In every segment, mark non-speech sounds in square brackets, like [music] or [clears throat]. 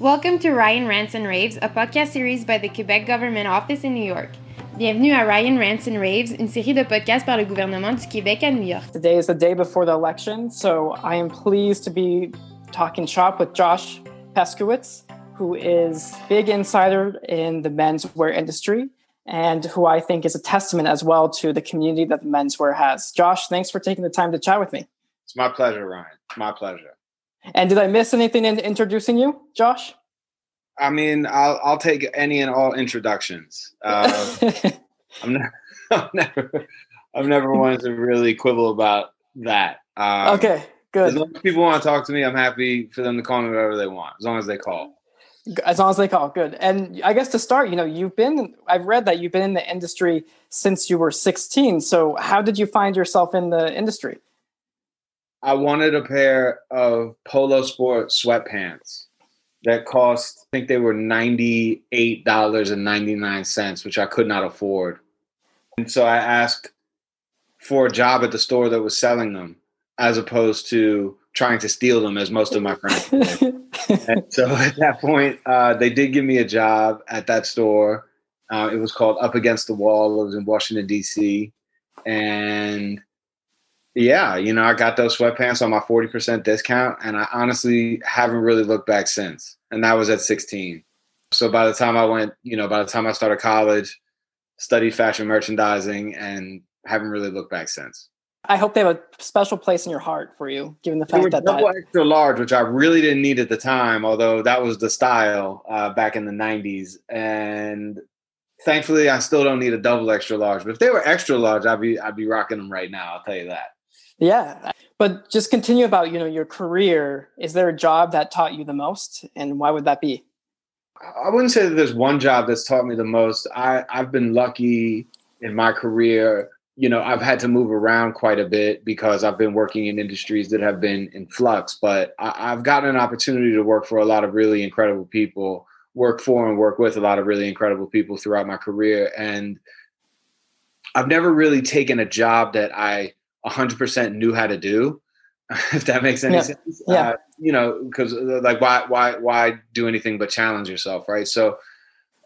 Welcome to Ryan Rants and Raves, a podcast series by the Quebec Government Office in New York. Bienvenue à Ryan Rants and Raves, une série de podcasts par le gouvernement du Québec à New York. Today is the day before the election, so I am pleased to be talking shop with Josh Peskowitz, who is big insider in the menswear industry and who I think is a testament as well to the community that the menswear has. Josh, thanks for taking the time to chat with me. It's my pleasure, Ryan. My pleasure. And did I miss anything in introducing you, Josh? I mean, I'll I'll take any and all introductions. Uh, [laughs] [laughs] I'm, never, I'm never I've never wanted to really quibble about that. Um, okay, good. As long as people want to talk to me, I'm happy for them to call me whatever they want, as long as they call. As long as they call, good. And I guess to start, you know, you've been I've read that you've been in the industry since you were 16. So how did you find yourself in the industry? I wanted a pair of polo sport sweatpants that cost, I think they were $98.99, which I could not afford. And so I asked for a job at the store that was selling them as opposed to trying to steal them as most of my friends did. [laughs] and so at that point, uh, they did give me a job at that store. Uh, it was called Up Against the Wall. It was in Washington, D.C. And yeah, you know, I got those sweatpants on my 40% discount, and I honestly haven't really looked back since. And that was at 16. So by the time I went, you know, by the time I started college, studied fashion merchandising, and haven't really looked back since. I hope they have a special place in your heart for you, given the fact that double that... extra large, which I really didn't need at the time, although that was the style uh, back in the '90s. And thankfully, I still don't need a double extra large. But if they were extra large, I'd be I'd be rocking them right now. I'll tell you that. Yeah. But just continue about, you know, your career. Is there a job that taught you the most? And why would that be? I wouldn't say that there's one job that's taught me the most. I, I've been lucky in my career. You know, I've had to move around quite a bit because I've been working in industries that have been in flux, but I, I've gotten an opportunity to work for a lot of really incredible people, work for and work with a lot of really incredible people throughout my career. And I've never really taken a job that I 100% knew how to do [laughs] if that makes any yeah. sense yeah. Uh, you know because uh, like why why why do anything but challenge yourself right so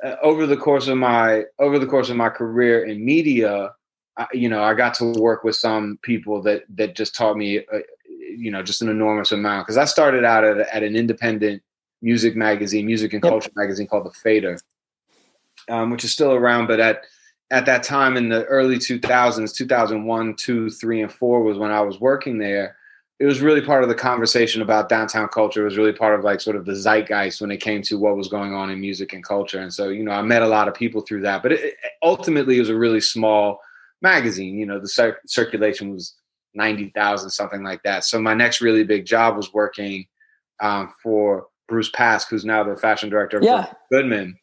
uh, over the course of my over the course of my career in media I, you know i got to work with some people that that just taught me uh, you know just an enormous amount because i started out at, at an independent music magazine music and yep. culture magazine called the fader um, which is still around but at at that time in the early 2000s 2001 2 3 and 4 was when i was working there it was really part of the conversation about downtown culture. It was really part of like sort of the zeitgeist when it came to what was going on in music and culture. And so you know i met a lot of people through that but it, ultimately it was a really small magazine you know the cir- circulation was 90,000 something like that. So my next really big job was working um, for bruce pask who's now the fashion director of yeah. goodman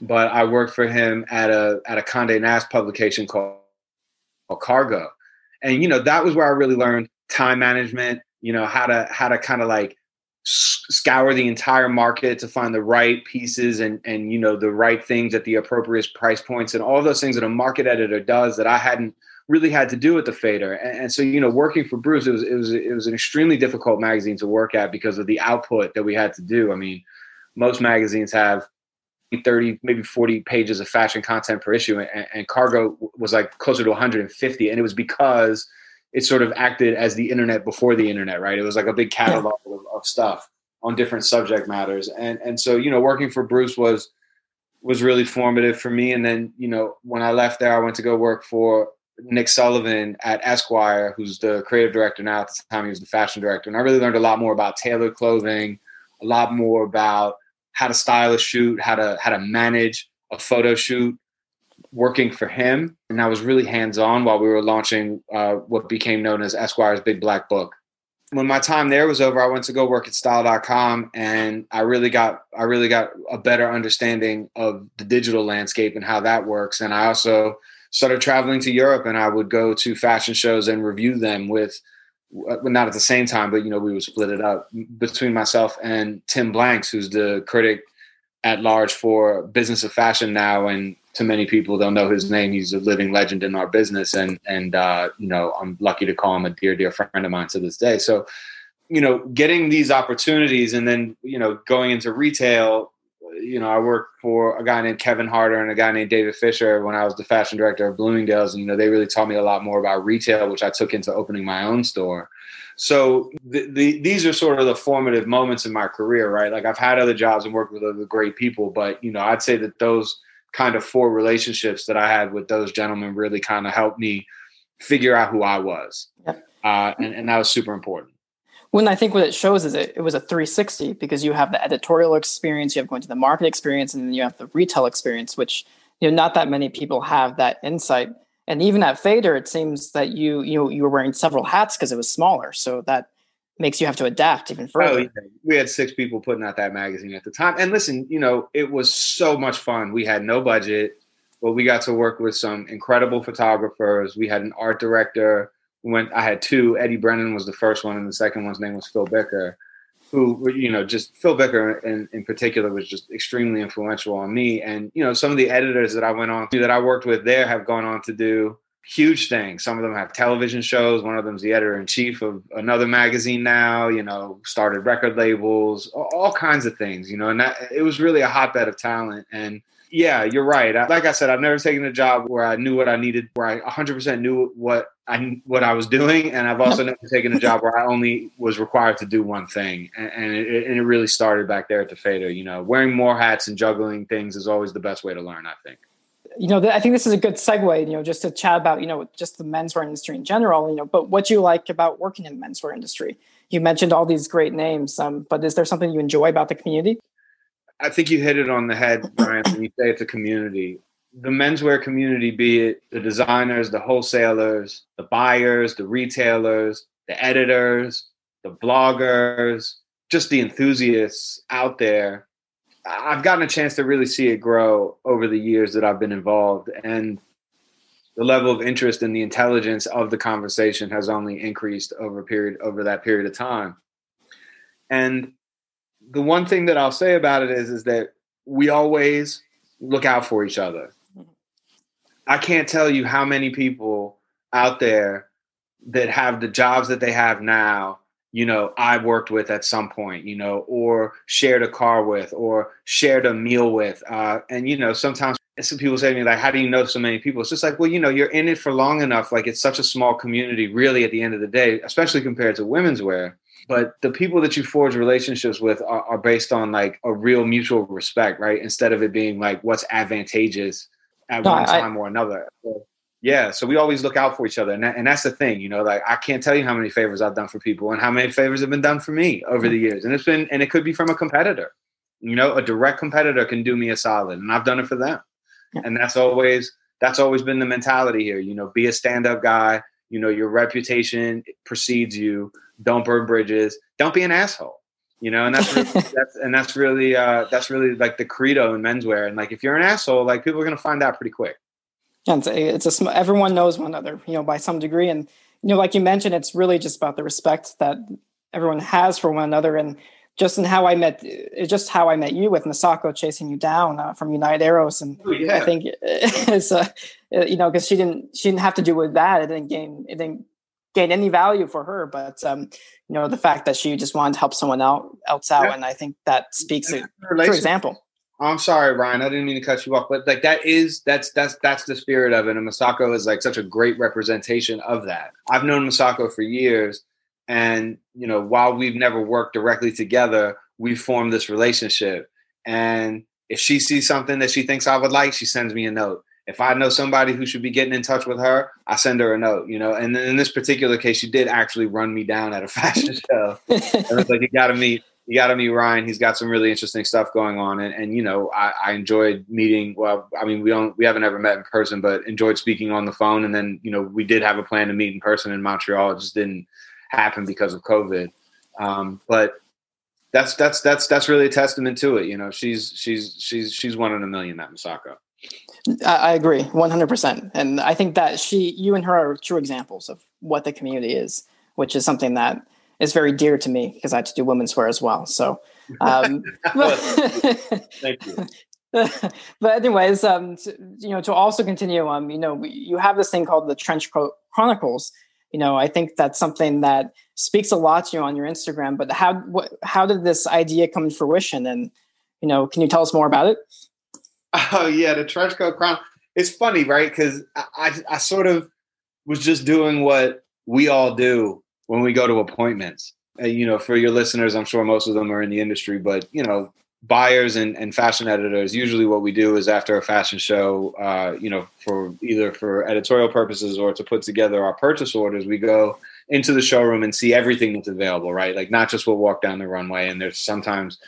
but I worked for him at a at a Condé Nast publication called, called Cargo, and you know that was where I really learned time management. You know how to how to kind of like scour the entire market to find the right pieces and and you know the right things at the appropriate price points and all those things that a market editor does that I hadn't really had to do with the fader and, and, so you know working for bruce it was it was it was an extremely difficult magazine to work at because of the output that we had to do i mean most magazines have 30 maybe 40 pages of fashion content per issue and, and, cargo was like closer to 150 and it was because it sort of acted as the internet before the internet right it was like a big catalog yeah. of, of, stuff on different subject matters and and so you know working for bruce was was really formative for me and then you know when i left there i went to go work for nick sullivan at esquire who's the creative director now at the time he was the fashion director and i really learned a lot more about tailored clothing a lot more about how to style a shoot, how to how to manage a photo shoot, working for him, and I was really hands on while we were launching uh, what became known as Esquire's Big Black Book. When my time there was over, I went to go work at Style.com, and I really got I really got a better understanding of the digital landscape and how that works. And I also started traveling to Europe, and I would go to fashion shows and review them with not at the same time, but you know, we would split it up between myself and Tim Blanks, who's the critic at large for Business of Fashion now, and to many people, they'll know his name. He's a living legend in our business, and and uh, you know, I'm lucky to call him a dear, dear friend of mine to this day. So, you know, getting these opportunities and then, you know, going into retail, you know, I worked for a guy named Kevin Harter and a guy named David Fisher when I was the fashion director of Bloomingdale's. And, you know, they really taught me a lot more about retail, which I took into opening my own store. So the, the, these are sort of the formative moments in my career, right? Like I've had other jobs and worked with other great people, but, you know, I'd say that those kind of four relationships that I had with those gentlemen really kind of helped me figure out who I was. Yep. Uh, and, and that was super important. When I think what it shows is it, it was a 360 because you have the editorial experience, you have going to the market experience, and then you have the retail experience, which you know not that many people have that insight. And even at Fader, it seems that you you know, you were wearing several hats because it was smaller, so that makes you have to adapt even oh, further. Oh, yeah. We had six people putting out that magazine at the time, and listen, you know, it was so much fun. We had no budget, but we got to work with some incredible photographers. We had an art director went I had two. Eddie Brennan was the first one, and the second one's name was Phil Bicker, who you know just Phil Bicker in, in particular was just extremely influential on me. And you know some of the editors that I went on to that I worked with there have gone on to do huge things. Some of them have television shows. One of them's the editor in chief of another magazine now. You know, started record labels, all kinds of things. You know, and that it was really a hotbed of talent and yeah, you're right. Like I said, I've never taken a job where I knew what I needed, where I 100% knew what I what I was doing, and I've also [laughs] never taken a job where I only was required to do one thing. And, and, it, and it really started back there at the Fader. You know, wearing more hats and juggling things is always the best way to learn. I think. You know, I think this is a good segue. You know, just to chat about you know just the menswear industry in general. You know, but what you like about working in the menswear industry? You mentioned all these great names, um, but is there something you enjoy about the community? I think you hit it on the head, Brian, when you say it's a community. The menswear community, be it the designers, the wholesalers, the buyers, the retailers, the editors, the bloggers, just the enthusiasts out there. I've gotten a chance to really see it grow over the years that I've been involved. And the level of interest and the intelligence of the conversation has only increased over period over that period of time. And the one thing that I'll say about it is is that we always look out for each other. I can't tell you how many people out there that have the jobs that they have now, you know, I worked with at some point, you know, or shared a car with, or shared a meal with. Uh, and, you know, sometimes some people say to me, like, how do you know so many people? It's just like, well, you know, you're in it for long enough. Like, it's such a small community, really, at the end of the day, especially compared to women's wear but the people that you forge relationships with are, are, based on like a real mutual respect right? Instead of it being like what's advantageous at no, one time or another. So, yeah so we always look out for each other and, that, and that's the thing you know like i can't tell you how many favors i've done for people and how many favors have been done for me over the years and it's been and it could be from a competitor. You know a direct competitor can do me a solid and i've done it for them. And that's always that's always been the mentality here you know be a stand-up guy you know your reputation precedes you don't burn bridges, don't be an asshole. You know, and that's, really, [laughs] that's and that's really uh, that's really like the credo in menswear. And like, if you're an asshole, like people are gonna find out pretty quick. And it's a, it's a everyone knows one another, you know, by some degree. And you know, like you mentioned, it's really just about the respect that everyone has for one another. And just in how I met, just how I met you with Misako chasing you down uh, from United Arrows, and oh, yeah. I think [laughs] it's uh, you know because she didn't she didn't have to do with that. It didn't gain it didn't gain any value for her, but um, you know the fact that she just wanted to help someone out, else out, yeah. and I think that speaks true example. I'm sorry, Ryan. I didn't mean to cut you off, but like that is that's that's that's the spirit of it. And Masako is like such a great representation of that. I've known Masako for years, and you know, while we've never worked directly together, we've formed this relationship. And if she sees something that she thinks I would like, she sends me a note if I know somebody who should be getting in touch with her, I send her a note, you know. And in this particular case, she did actually run me down at a [laughs] fashion show. [laughs] and it's like you got to meet, you got to meet Ryan. He's got some really interesting stuff going on, and, and you know, I, I enjoyed meeting. Well, I mean, we don't, we haven't ever met in person, but enjoyed speaking on the phone. And then, you know, we did have a plan to meet in person in Montreal. It just didn't happen because of COVID. Um, but that's that's that's that's really a testament to it. You know, she's she's she's she's one in a million. That Misako. I agree 100%. And I think that she, you and her are true examples of what the community is, which is something that is very dear to me because I had to do women's wear as well. So, um, [laughs] thank you. [laughs] but anyways, um, to, you know, to also continue, um, you know, you have this thing called the Trench Chronicles, you know, I think that's something that speaks a lot to you on your Instagram. But how what, how did this idea come to fruition? And you know, can you tell us more about it? [laughs] Oh yeah, the trench coat crown. It's funny, right? Because I, I, I sort of was just doing what we all do when we go to appointments. You know, for your listeners, I'm sure most of them are in the industry, but you know, buyers and, and fashion editors usually what we do is after a fashion show uh, you know for either for editorial purposes or to put together our purchase orders we go into the showroom and see everything that's available right like not just we'll walk down the runway and there's sometimes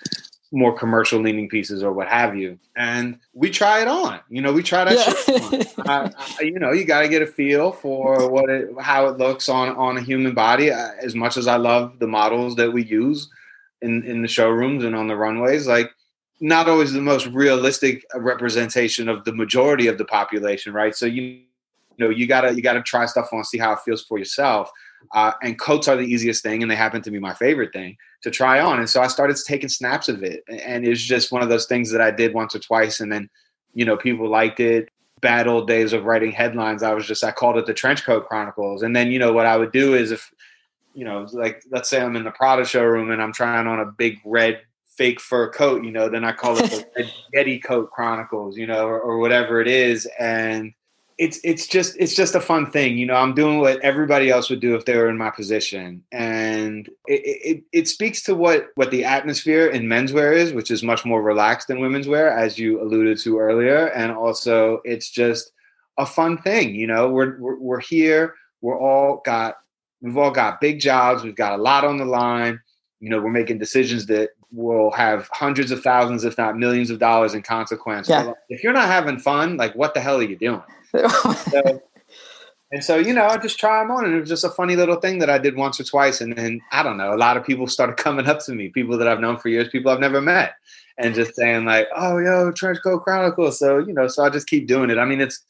more commercial leaning pieces or what have you and we try it on you know we try that yeah. shit on. I, I, you know you got to get a feel for what it how it looks on on a human body uh, as much as i love the models that we use in in the showrooms and on the runways like not always the most realistic uh, representation of the majority of the population right so you, you know you gotta you gotta try stuff on see how it feels for yourself uh, and coats are the easiest thing and they happen to be my favorite thing to try on. And so i started taking snaps of it and it's just one of those things that i did once or twice and then you know people liked it. Bad old days of writing headlines i was just i called it the trench coat chronicles. And then you know what i would do is if you know, like let's say I'm in the Prada showroom and I'm trying on a big red fake fur coat, you know, then I call it the [laughs] Red Yeti Coat Chronicles, you know, or, or, whatever it is. And it's it's just it's just a fun thing, you know. I'm doing what everybody else would do if they were in my position, and it it, it speaks to what what the atmosphere in menswear is, which is much more relaxed than women's wear, as you alluded to earlier, and also it's just a fun thing, you know. We're we're, we're here. We're all got We've all got big jobs. We've got a lot on the line. You know, we're making decisions that will have hundreds of thousands, if not millions of dollars in consequence. Yeah. if you're not having fun, like what the hell are you doing? So, [laughs] and so, you know, I just try them on, and it was just a funny little thing that I did once or twice. And then I don't know, a lot of people started [laughs] coming up to me, people that I've known for years, people I've never met, and just saying like, "Oh, yo, Trench Coat Chronicles." So you know, so I just keep doing it. I mean, it's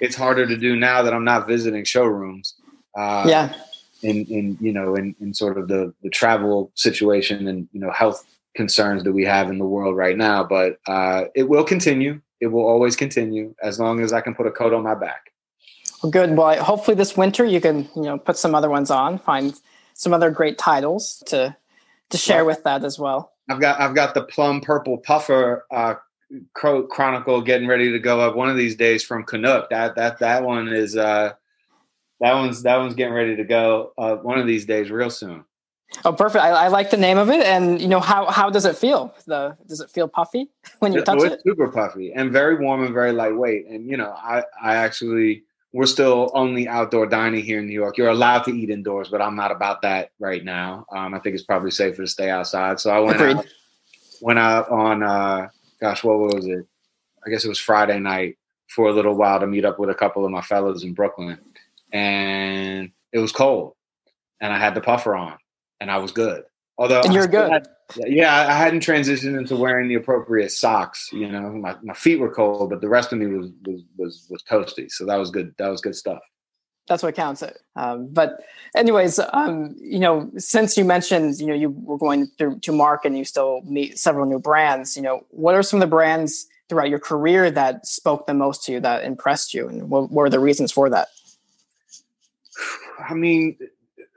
it's harder to do now that I'm not visiting showrooms. Uh, yeah in in you know in, in sort of the the travel situation and you know health concerns that we have in the world right now but uh, it will continue it will always continue as long as i can put a coat on my back. Well good. Well hopefully this winter you can you know put some other ones on find some other great titles to to share with that as well. I've got i've got the plum purple puffer uh chronicle getting ready to go up one of these days from canuck. That that that one is uh that one's that one's getting ready to go uh, one of these days, real soon. Oh, perfect! I, I, like the name of it, and you know how how does it feel? The does it feel puffy [laughs] when you touch oh, it? Super puffy and very warm and very lightweight. And you know, I I actually we're still only outdoor dining here in New York. You're allowed to eat indoors, but I'm not about that right now. Um, I think it's probably safer to stay outside. So I went Agreed. out, went out on uh, gosh, what was it? I guess it was Friday night for a little while to meet up with a couple of my fellows in Brooklyn and it was cold, and I had the puffer on, and I was good. Although and you're good. Had, yeah, I hadn't transitioned into wearing the appropriate socks. You know, my, my feet were cold, but the rest of me was was was was toasty. So that was good. That was good stuff. That's what counts. It. Um, but anyways, um, you know, since you mentioned, you know, you were going through to market and you still meet several new brands. You know, what are some of the brands throughout your career that spoke the most to you, that impressed you, and what, what were the reasons for that? [sighs] I mean,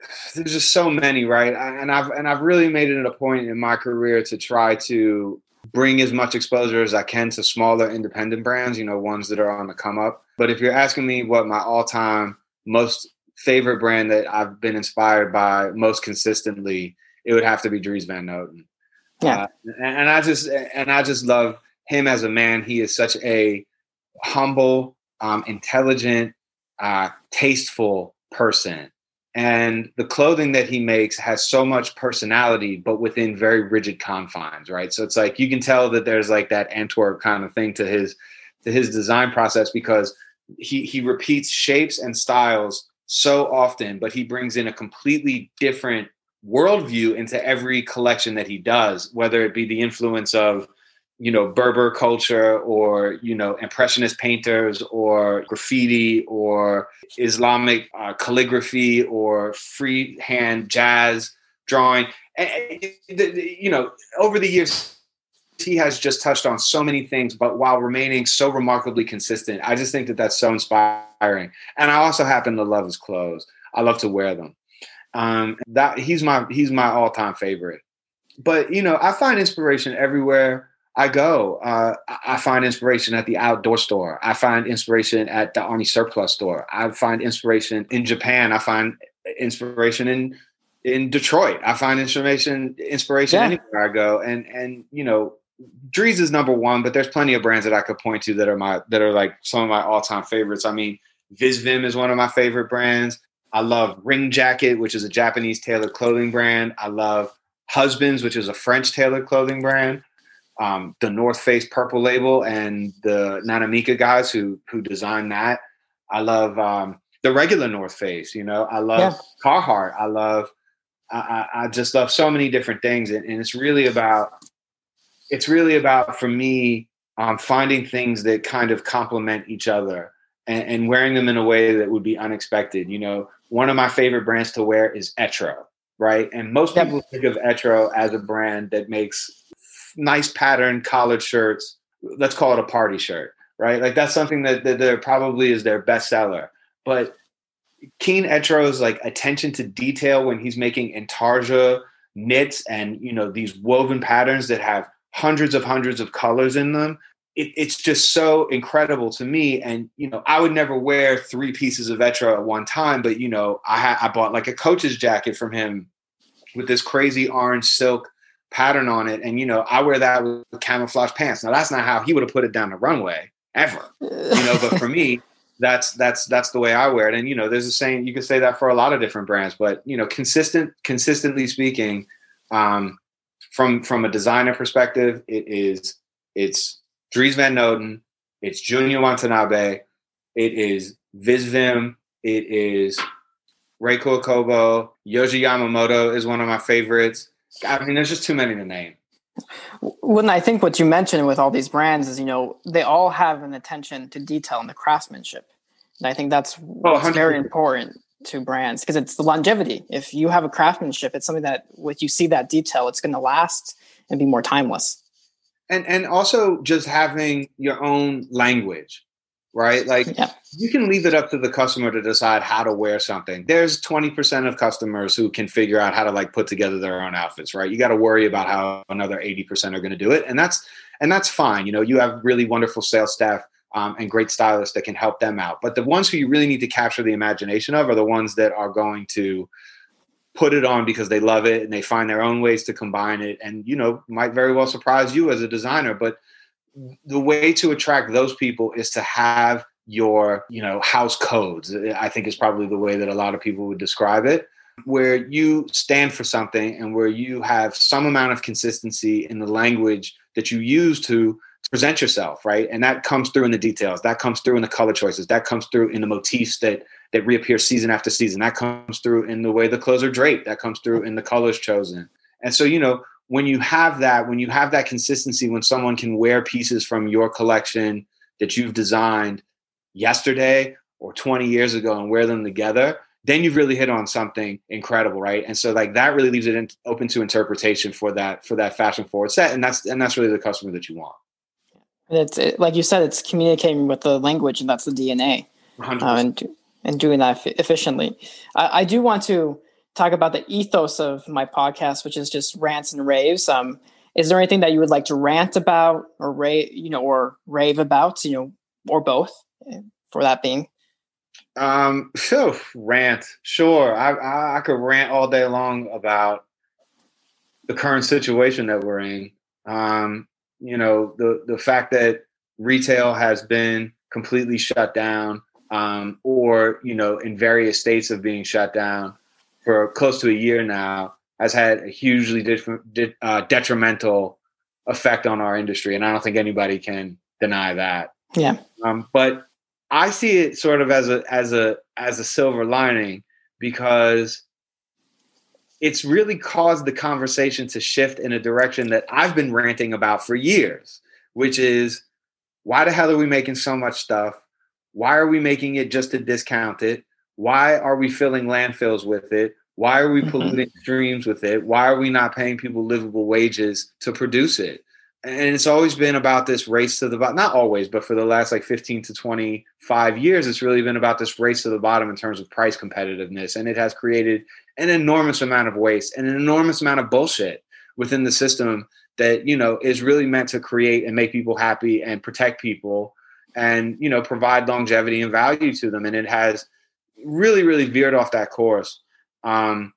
[sighs] there's just so many, right? And I've and I've really made it a point in my career to try to bring as much exposure as I can to smaller independent brands, you know, ones that are on the come up. But if you're asking me what my all-time most favorite brand that I've been inspired by most consistently, it would have to be Dries Van Noten. Yeah. Uh, and, and I just and I just love him as a man. He is such a humble, um, intelligent, uh, tasteful person. And the clothing that he makes has so much personality, but within very rigid confines, right? So it's like you can tell that there's like that Antwerp kind of thing to his to his design process because he he repeats shapes and styles so often, but he brings in a completely different worldview into every collection that he does, whether it be the influence of you know Berber culture or you know impressionist painters or graffiti or Islamic uh, calligraphy or freehand jazz drawing. And, you know, over the years, he has just touched on so many things, but while remaining so remarkably consistent, I just think that that's so inspiring. And I also happen to love his clothes. I love to wear them. Um, that he's my he's my all time favorite. But you know, I find inspiration everywhere I go. Uh, I find inspiration at the outdoor store. I find inspiration at the Army surplus store. I find inspiration in Japan. I find inspiration in in Detroit. I find inspiration inspiration yeah. anywhere I go. And and you know, Dries is number one, but there's plenty of brands that I could point to that are my that are like some of my all time favorites. I mean, Visvim is one of my favorite brands. I love Ring Jacket, which is a Japanese tailored clothing brand. I love Husbands, which is a French tailored clothing brand. Um, the North Face Purple Label and the Nanamica guys who who designed that. I love um, the regular North Face. You know, I love yeah. Carhartt. I love. I, I, just love so many different things, and, and it's really about. It's really about for me um, finding things that kind of complement each other and, and wearing them in a way that would be unexpected. You know, one of my favorite brands to wear is Etro, right? And most people think of Etro as a brand that makes nice pattern collared shirts. Let's call it a party shirt, right? Like that's something that, that there probably is their best seller. But Kean Etro's like attention to detail when he's making intarsia knits and you know these woven patterns that have hundreds of hundreds of colors in them it, it's just so incredible to me. And you know, I would never wear three pieces of Etro at one time, but you know, I ha- I bought like a coach's jacket from him with this crazy orange silk pattern on it, and you know, I wear that with camouflage pants. Now that's not how he would have put it down the runway ever, you know. But for me, [laughs] that's that's that's the way I wear it. And you know, there's a saying you can say that for a lot of different brands, but you know, consistent, consistently speaking, um, from from a designer perspective, it is it's Dries Van Noten, it's Junya Watanabe, it is Visvim, it is Reiko Kobo, Yohji Yamamoto is one of my favorites. I mean, there's just too many to name. When I think what you mentioned with all these brands is, you know, they all have an attention to detail and the craftsmanship. And I think that's oh, very important to brands because it's the longevity. If you have a craftsmanship, it's something that, with you see that detail, it's going to last and be more timeless and and also just having your own language right? Like yeah. you can leave it up to the customer to decide how to wear something. There's 20% of customers who can figure out how to like put together their own outfits right? You got to worry about how another 80% are going to do it and that's and that's fine you know you have really wonderful sales staff um, and great stylists that can help them out but the ones who you really need to capture the imagination of are the ones that are going to put it on because they love it and they find their own ways to combine it and you know might very well surprise you as a designer but the way to attract those people is to have your you know house codes i think is probably the way that a lot of people would describe it where you stand for something and where you have some amount of consistency in the language that you use to present yourself right and that comes through in the details that comes through in the color choices that comes through in the motifs that that reappear season after season. That comes through in the way the clothes are draped. That comes through in the colors chosen. And so, you know, when you have that, when you have that consistency, when someone can wear pieces from your collection that you've designed yesterday or 20 years ago and wear them together, then you've really hit on something incredible, right? And so, like that really leaves it in, open to interpretation for that for that fashion forward set, and that's and that's really the customer that you want. It's it, like you said, it's communicating with the language, and that's the DNA. Um, and and doing that efficiently. I, I, do want to talk about the ethos of my podcast, which is just rants and raves. Um, is there anything that you would like to rant about or rave, you know, or rave about, you know, or both for that being? Um, so rant, sure. I, I, I could rant all day long about the current situation that we're in. Um, you know, the the fact that retail has been completely shut down um, or you know in various states of being shut down for close to a year now has had a hugely de- uh, detrimental effect on our industry and i don't think anybody can deny that. Yeah. Um, but i see it sort of as a as a as a silver lining because it's really caused the conversation to shift in a direction that i've been ranting about for years which is why the hell are we making so much stuff? Why are we making it just to discount it? Why are we filling landfills with it? Why are we mm-hmm. polluting streams with it? Why are we not paying people livable wages to produce it? and it's always been about this race to the bottom. Not always, but for the last like 15 to 25 years, it's really been about this race to the bottom in terms of price competitiveness. And it has created an enormous amount of waste and an enormous amount of bullshit within the system that, you know, is really meant to create and make people happy and protect people and, you know, provide longevity and value to them. And it has really, really veered off that course. Um,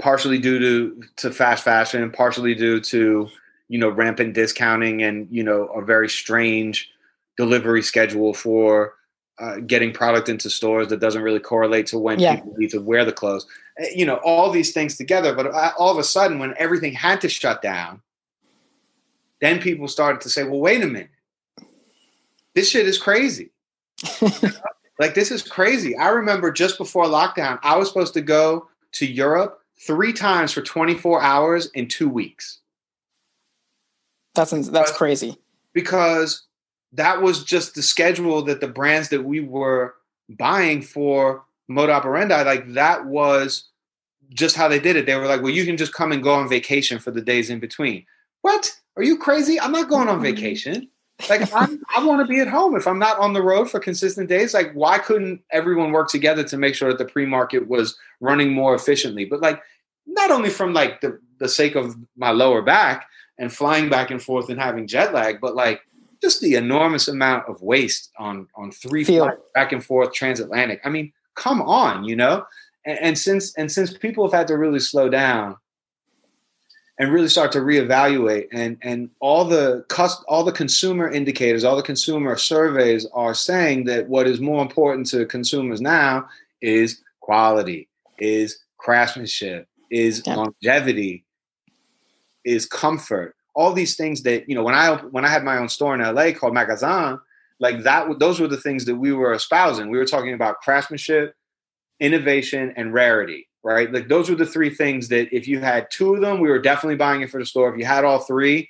partially due to to fast fashion, partially due to you know rampant discounting and you know a very strange delivery schedule for uh, getting product into stores that doesn't really correlate to when yeah. people need to wear the clothes. Eh, you know all these things together, but uh, all of a sudden, when everything had to shut down, then people started to say, "Well, wait a minute, this shit is crazy." [laughs] like this is crazy. I remember just before lockdown, I was supposed to go to Europe three times for 24 hours in two weeks. That's that's crazy. Because that was just the schedule that the brands that we were buying for Moda Operandi, like that was just how they did it. They were like, well, you can just come and go on vacation for the days in between. What? Are you crazy? I'm not going on mm-hmm. vacation. Like I'm, I want to be at home. If I'm not on the road for consistent days, like why couldn't everyone work together to make sure that the pre-market was running more efficiently? But like not only from like the, the sake of my lower back and flying back and forth and having jet lag, but like just the enormous amount of waste on on three flights back and forth transatlantic. I mean, come on, you know. And, and since and since people have had to really slow down and really start to reevaluate. And and all the cost all the consumer indicators all the consumer surveys are saying that what is more important to consumers now is quality is craftsmanship is yeah. longevity is comfort. All these things that you know when i when i had my own store in la called magasin like that those were the things that we were espousing. We were talking about craftsmanship innovation and rarity right? Like those were the three things that if you had two of them, we were definitely buying it for the store. If you had all three,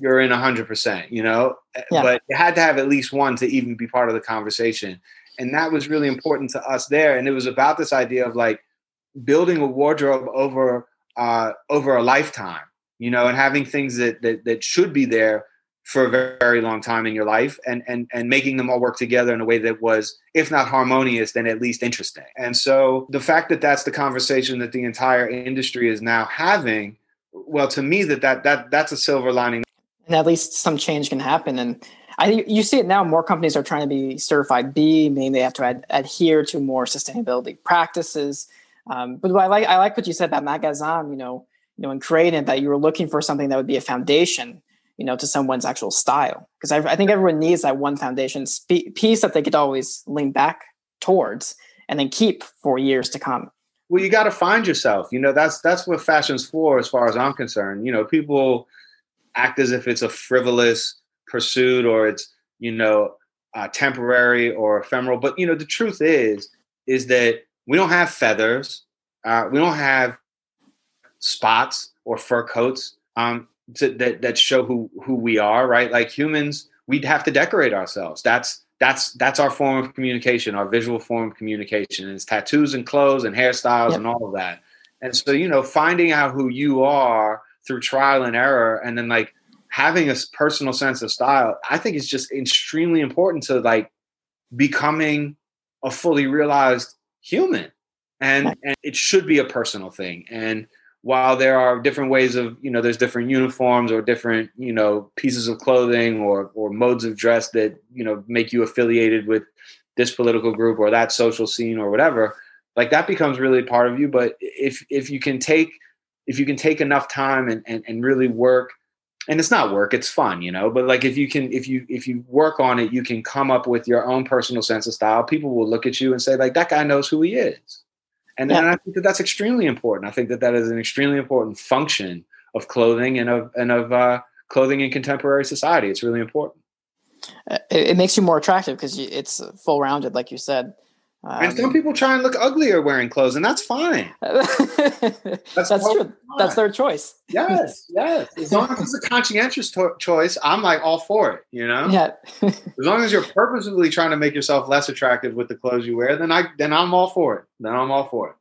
you're in 100%, you know? Yeah. But you had to have at least one to even be part of the conversation. And that was really important to us there. And it was about this idea of like building a wardrobe over uh, over a lifetime, you know, and having things that, that that should be there for a very, long time in your life and and and making them all work together in a way that was if not harmonious then at least interesting and so the fact that that's the conversation that the entire industry is now having well to me that that, that that's a silver lining and at least some change can happen and I think you see it now. More companies are trying to be certified B, meaning they have to ad- adhere to more sustainability practices. Um, but I like I like what you said about Magasin. You know, you know, in creating that you were looking for something that would be a foundation you know, to someone's actual style. Because I, I, think everyone needs that one foundation piece that they could always lean back towards and then keep for years to come. Well, you got to find yourself. You know, that's that's what fashion's for, as far as I'm concerned. You know, people act as if it's a frivolous pursuit or it's you know uh, temporary or ephemeral. But you know, the truth is, is that we don't have feathers, uh, we don't have spots or fur coats. Um, to, that that show who who we are, right? Like humans, we'd have to decorate ourselves. That's that's that's our form of communication, our visual form of communication. And it's tattoos and clothes and hairstyles yep. and all of that. And so, you know, finding out who you are through trial and error, and then like having a personal sense of style, I think is just extremely important to like becoming a fully realized human. And and it should be a personal thing. And while there are different ways of you know there's different uniforms or different you know pieces of clothing or or modes of dress that you know make you affiliated with this political group or that social scene or whatever like that becomes really part of you. But if if you can take if you can take enough time and, and, and really work and it's not work it's fun you know but like if you can if you if you work on it you can come up with your own personal sense of style. People will look at you and say like that guy knows who he is and then yeah. I think that that's extremely important. I think that that is an extremely important function of clothing and of and of uh, clothing in contemporary society. It's really important. It, it makes you more attractive because it's full rounded, like you said. Um, and some people try and look uglier wearing clothes, and that's fine. [laughs] that's, that's true. Fine. That's their choice. [laughs] yes, yes. As long as it's a conscientious to- choice, I'm like all for it. You know. Yeah. [laughs] as long as you're purposefully trying to make yourself less attractive with the clothes you wear, then I then I'm all for it. Then I'm all for it.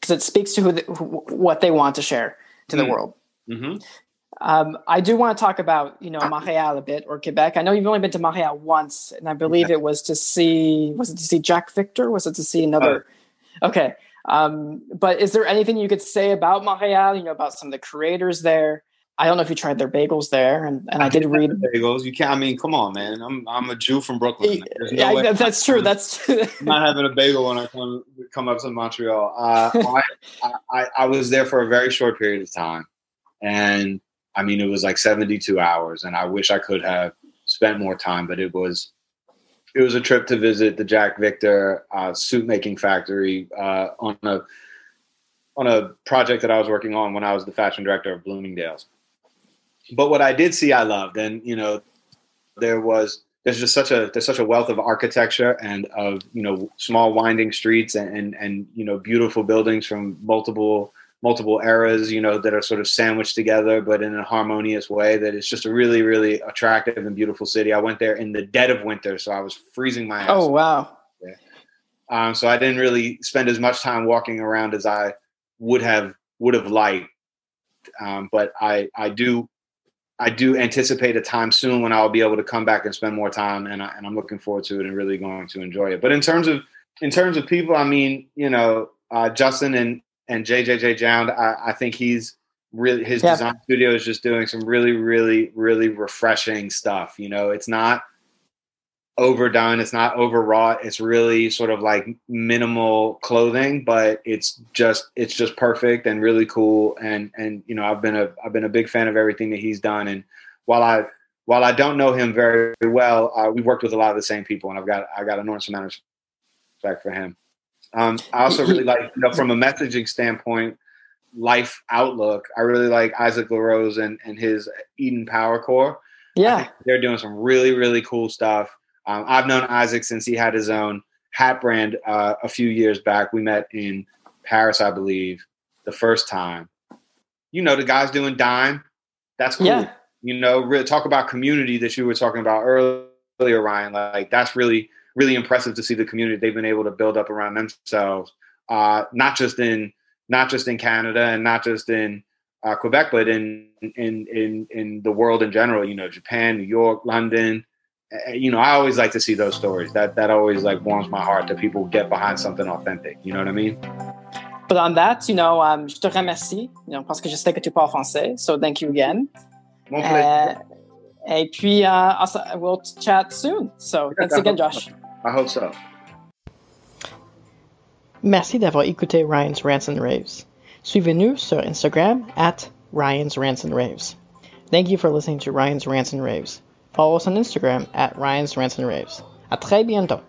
Because it speaks to who, the, who, what they want to share to the mm. world. Mm-hmm. Um, I do want to talk about you know Montreal a bit or Quebec. I know you've only been to Montreal once, and I believe it was to see was it to see Jack Victor? Was it to see another? Uh, okay, um, but is there anything you could say about Montreal? You know about some of the creators there. I don't know if you tried their bagels there, and, and I, I did read bagels. You can't. I mean, come on, man. I'm I'm a Jew from Brooklyn. No yeah, that's true. That's [laughs] I'm not having a bagel when I come come up to Montreal. Uh, [laughs] I, I I was there for a very short period of time, and I mean, it was like 72 hours, and I wish I could have spent more time, but it was it was a trip to visit the Jack Victor uh, suit making factory uh, on a on a project that I was working on when I was the fashion director of Bloomingdale's. But what I did see, I loved, and you know, there was there's just such a there's such a wealth of architecture and of you know small winding streets and and, and you know beautiful buildings from multiple multiple eras, you know, that are sort of sandwiched together, but in a harmonious way. That it's just a really, really attractive and beautiful city. I went there in the dead of winter, so I was freezing my ass. Oh wow! Um, so I didn't really spend as much time walking around as I would have would have liked. Um, but I I do I do anticipate a time soon when I'll be able to come back and spend more time, and, I, and I'm looking forward to it and really going to enjoy it. But in terms of in terms of people, I mean, you know, uh, Justin and and JJJJound, I, I think he's really his yeah. design studio is just doing some really, really, really refreshing stuff. You know, it's not overdone, it's not overwrought. It's really sort of like minimal clothing, but it's just it's just perfect and really cool. And and you know, I've been a I've been a big fan of everything that he's done. And while I while I don't know him very well, uh, we worked with a lot of the same people, and I've got I got enormous amount of respect for him. Um, I also [clears throat] really like, you know, from a messaging standpoint, life outlook. I really like Isaac LaRose and, and his Eden Power Corp. Yeah, they're doing some really really cool stuff. Um, I've known Isaac since he had his own hat brand uh, a few years back. We met in Paris, I believe, the first time. You know, the guy's doing dime. That's cool. Yeah. You know, really talk about community that you were talking about earlier, Ryan. Like that's really really impressive to see the community they've been able to build up around themselves, uh, not just in not just in Canada and not just in uh, Quebec, but in in in in the world in general. You know, Japan, New York, London. Uh, you know, I always like to see those stories. That that always like warms my heart that people get behind something authentic. You know what I mean? But on that, you know, um, je te remercie, you know, parce que je sais que tu parles français. So thank you again. Mon plaisir. Uh, et puis, uh, we'll chat soon. So thanks again, Josh. I hope so. Merci d'avoir écouté Ryan's Rants and Raves. Suivez-nous sur Instagram at Ryan's Rants and Raves. Thank you for listening to Ryan's Rants and Raves. Follow us on Instagram at Ryan's Rants and Raves. À très bientôt.